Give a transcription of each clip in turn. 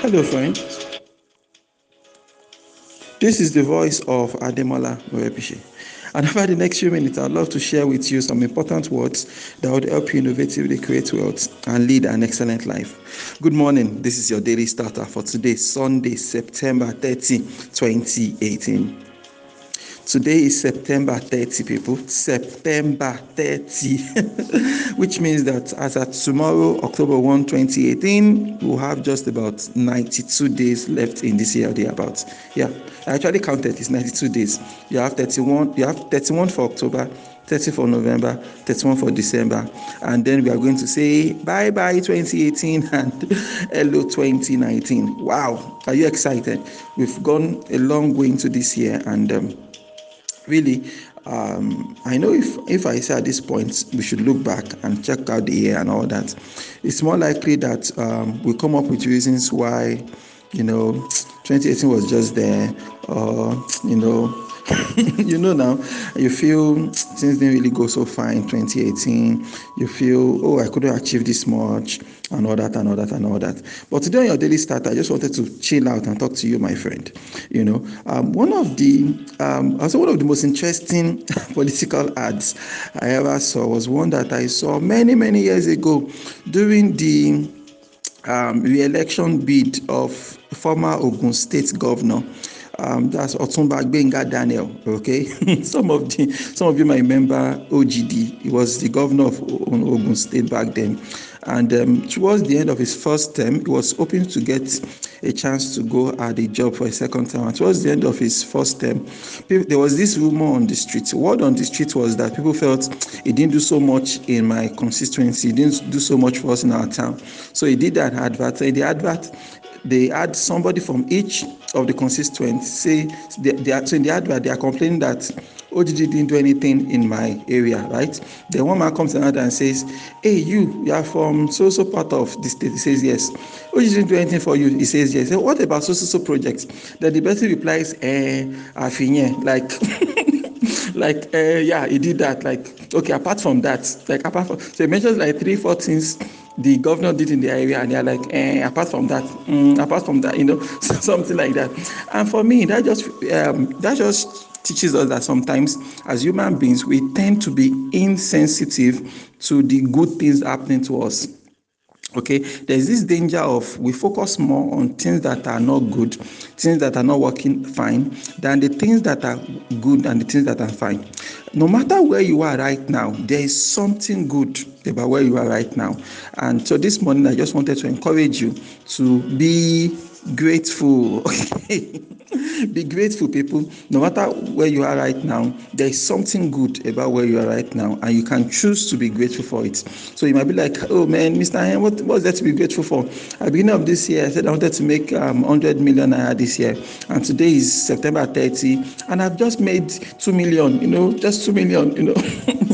Hello, friends. This is the voice of Ademola Morebise. And over the next few minutes, I'd love to share with you some important words that would help you innovatively create wealth and lead an excellent life. Good morning. This is your daily starter for today, Sunday, September 30, 2018. Today is September 30, people. September 30, which means that as at tomorrow, October 1, 2018, we'll have just about 92 days left in this year, about. Yeah, I actually counted, it's 92 days. You have 31, you have 31 for October, 30 for November, 31 for December, and then we are going to say bye bye 2018 and hello 2019. Wow, are you excited? We've gone a long way into this year, and um, really um, i know if if i say at this point we should look back and check out the year and all that. It's more likely that um, we come up with reasons why you know 2018 was just there or you know you know now you feel things didn't really go so far in 2018 you feel oh i couldn't achieve this much and all that and all that and all that. But today on your daily start i just wanted to chill out and talk to you my friend you know. Um, one of the um, also one of the most interesting political ads i ever saw was one that i saw many many years ago during the um, re-election bid of former ogun state governor um, that's Otumba Gbenga Daniel. Okay, some of the some of you might remember OGD. He was the governor of Ogun State back then, and um, towards the end of his first term, he was hoping to get a chance to go at the job for a second term. And towards the end of his first term, there was this rumor on the street. Word on the street was that people felt he didn't do so much in my constituency, he didn't do so much for us in our town. So he did that advert. The advert, they had somebody from each of the constituents say they, they are, so in the advert they are complaining that OGD didn't do anything in my area, right? Then one man comes another and says, Hey, you, you are from so so part of the state. He says, Yes. OGD didn't do anything for you. He says, Yes. Then what about so so so projects? Then the person replies, Eh, Afinye, like like uh, yeah, he did that. Like, okay, apart from that, like apart from so he mentions like three, four things the governor did in the area and they're like eh, apart from that mm, apart from that you know something like that. And for me that just um, that just teaches us that sometimes as human beings we tend to be insensitive to the good things happening to us okay? There's this danger of we focus more on things that are not good things that are not working fine than the things that are good and the things that are fine. No matter where you are right now there is something good about where you are right now. And so this morning i just wanted to encourage you to be grateful okay? Be grateful people. No matter where you are right now there is something good about where you are right now and you can choose to be grateful for it. So you might be like oh man mr Hen, what what's that to be grateful for? At the beginning of this year i said i wanted to make um, 100 million naira this year and today is september 30 and i've just made 2 million you know just 2 million you know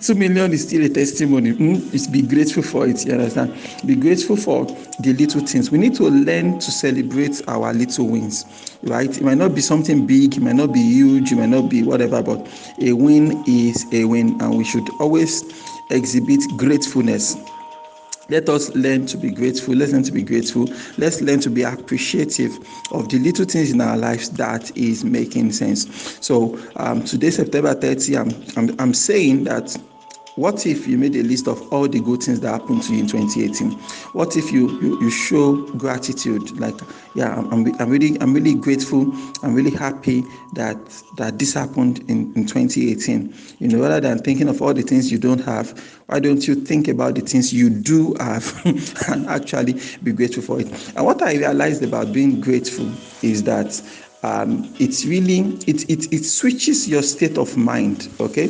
2 million is still a testimony. Mm? it's be grateful for it you understand? Be grateful for the little things. We need to learn to celebrate our little wins right? It might not be something big it might not be huge it might not be whatever but a win is a win and we should always exhibit gratefulness. Let us learn to be grateful. Let's learn to be grateful. Let's learn to be appreciative of the little things in our lives that is making sense. So um, today september 30 I'm, I'm i'm saying that what if you made a list of all the good things that happened to you in 2018 what if you you, you show gratitude like yeah I'm, I'm really i'm really grateful. I'm really happy that that this happened in, in 2018 you know rather than thinking of all the things you don't have why don't you think about the things you do have and actually be grateful for it? And what i realized about being grateful is that um, it's really it, it it switches your state of mind okay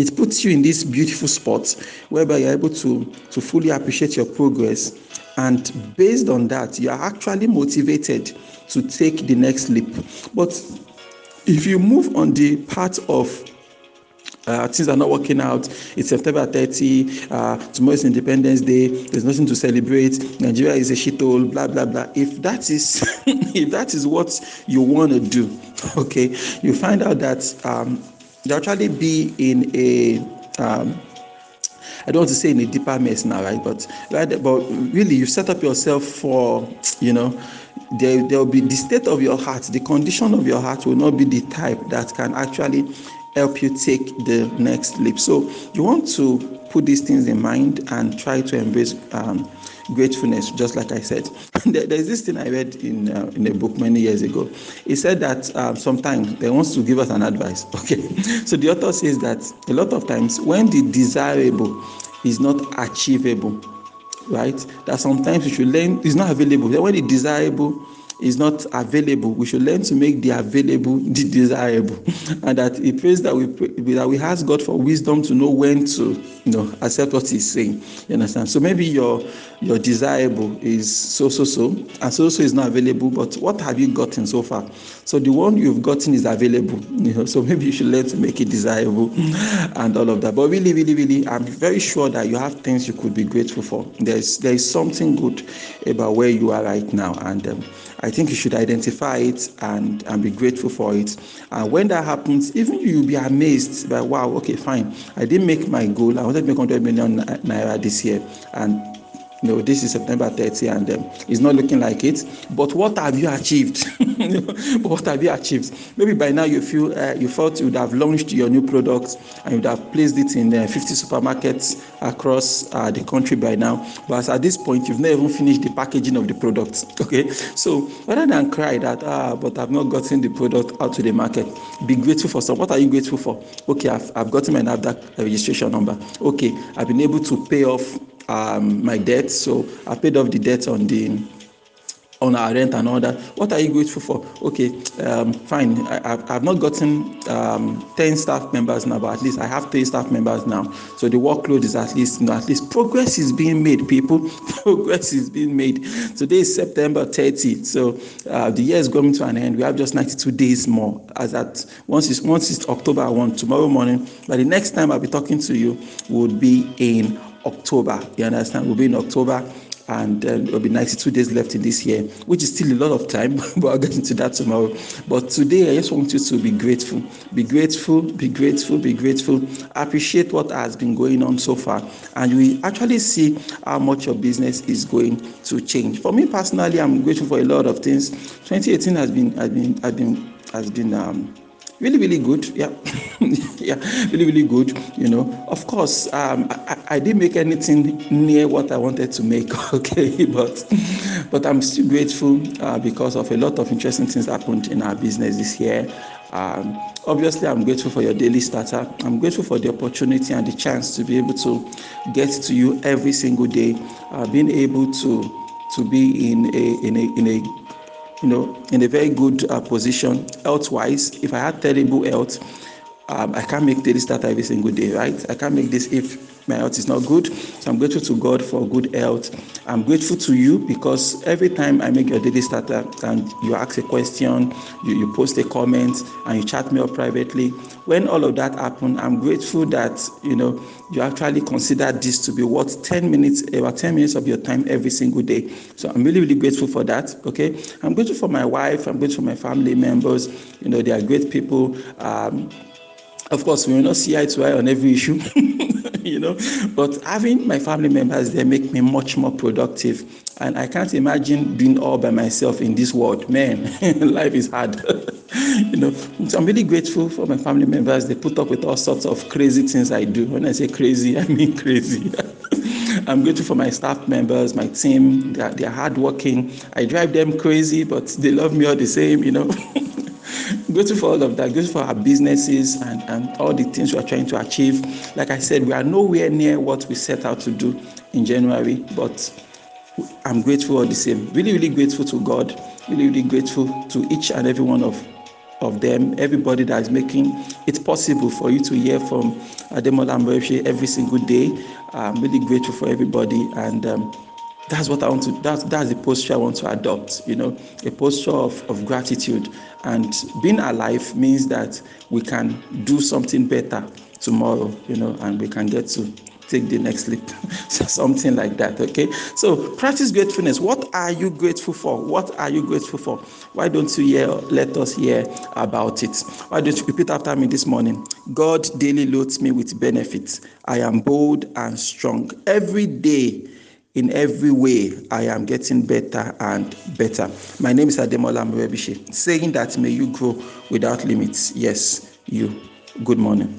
it puts you in this beautiful spot whereby you're able to to fully appreciate your progress and based on that you are actually motivated to take the next leap but if you move on the part of uh, things are not working out. It's September 30. Uh, tomorrow is Independence Day. There's nothing to celebrate. Nigeria is a shithole. Blah blah blah. If that is, if that is what you want to do, okay, you find out that um, they actually be in a um, I don't want to say in a deeper mess now, right? But right, but really, you set up yourself for, you know, there there will be the state of your heart, the condition of your heart will not be the type that can actually help you take the next leap. So you want to put these things in mind and try to embrace um, gratefulness, just like I said. There's this thing I read in uh, in a book many years ago. It said that um, sometimes they wants to give us an advice. Okay, so the author says that a lot of times when the desirable is not achievable, right? That sometimes we should learn is not available. When the desirable is not available, we should learn to make the available the desirable, and that he prays that we that we ask God for wisdom to know when to you know accept what He's saying. You understand? So maybe your your desirable is so so so, and so so is not available. But what have you gotten so far? So the one you've gotten is available. You know, so maybe you should learn to make it desirable, and all of that. But really, really, really, I'm very sure that you have things you could be grateful for. There's there is something good about where you are right now, and um, I think you should identify it and, and be grateful for it. And when that happens, even you'll be amazed by, wow, okay, fine. I didn't make my goal. I wanted to make 100 million naira this year. And you know, this is September 30 and um, it's not looking like it. But what have you achieved? what have you achieved? Maybe by now you feel uh, you thought you would have launched your new product and you would have placed it in uh, 50 supermarkets across uh, the country by now. But at this point, you've not even finished the packaging of the product. Okay, so rather than cry that ah, but I've not gotten the product out to the market, be grateful for some. What are you grateful for? Okay, I've, I've gotten my NAFDAC registration number. Okay, I've been able to pay off um, my debt. So I paid off the debt on the on our rent and all that. What are you grateful for? Okay, um, fine. I, have not gotten um, 10 staff members now, but at least I have 3 staff members now. So the workload is at least, you know, at least progress is being made, people. progress is being made. Today is September 30. So uh, the year is coming to an end. We have just 92 days more. As at once it's, once it's October 1, tomorrow morning, but the next time I'll be talking to you would be in October. You understand? We'll be in October and uh, there'll be 92 days left in this year, which is still a lot of time, but I'll get into that tomorrow. But today, I just want you to be grateful. Be grateful, be grateful, be grateful. Appreciate what has been going on so far, and we actually see how much your business is going to change. For me personally, I'm grateful for a lot of things. 2018 has been has been has been has been um, really really good. Yeah. Yeah. Really really good you know. Of course um, I, I didn't make anything near what i wanted to make okay but but i'm still grateful uh, because of a lot of interesting things happened in our business this year. Um, obviously i'm grateful for your daily starter. I'm grateful for the opportunity and the chance to be able to get to you every single day. Uh, being able to to be in a in a in a you know, in a very good uh, position health wise. If I had terrible health, um, I can't make daily start every single day, right? I can't make this if my health is not good. So I'm grateful to God for good health. I'm grateful to you because every time I make your daily starter and you ask a question, you, you post a comment, and you chat me up privately, when all of that happened, I'm grateful that you know you actually consider this to be worth 10 minutes, about 10 minutes of your time every single day. So I'm really, really grateful for that. Okay. I'm grateful for my wife, I'm grateful for my family members. You know, they are great people. Um, of course, we will not see eye to eye on every issue. you know. But having my family members there make me much more productive. And I can't imagine being all by myself in this world. Man, life is hard. you know, so I'm really grateful for my family members. They put up with all sorts of crazy things I do. When I say crazy, I mean crazy. I'm grateful for my staff members, my team. They're, they're hardworking. I drive them crazy, but they love me all the same, you know. Grateful for all of that, grateful for our businesses and, and all the things we are trying to achieve. Like I said, we are nowhere near what we set out to do in January, but I'm grateful all the same. Really, really grateful to God. Really, really grateful to each and every one of of them, everybody that is making it possible for you to hear from Ademola Morebise every single day. I'm really grateful for everybody and um, that's what I want to that's that's the posture I want to adopt, you know, a posture of, of gratitude. And being alive means that we can do something better tomorrow, you know, and we can get to take the next leap. so something like that. Okay. So practice gratefulness. What are you grateful for? What are you grateful for? Why don't you hear? Let us hear about it. Why don't you repeat after me this morning? God daily loads me with benefits. I am bold and strong every day in every way I am getting better and better. My name is Ademola Morebise, saying that may you grow without limits. Yes, you. Good morning.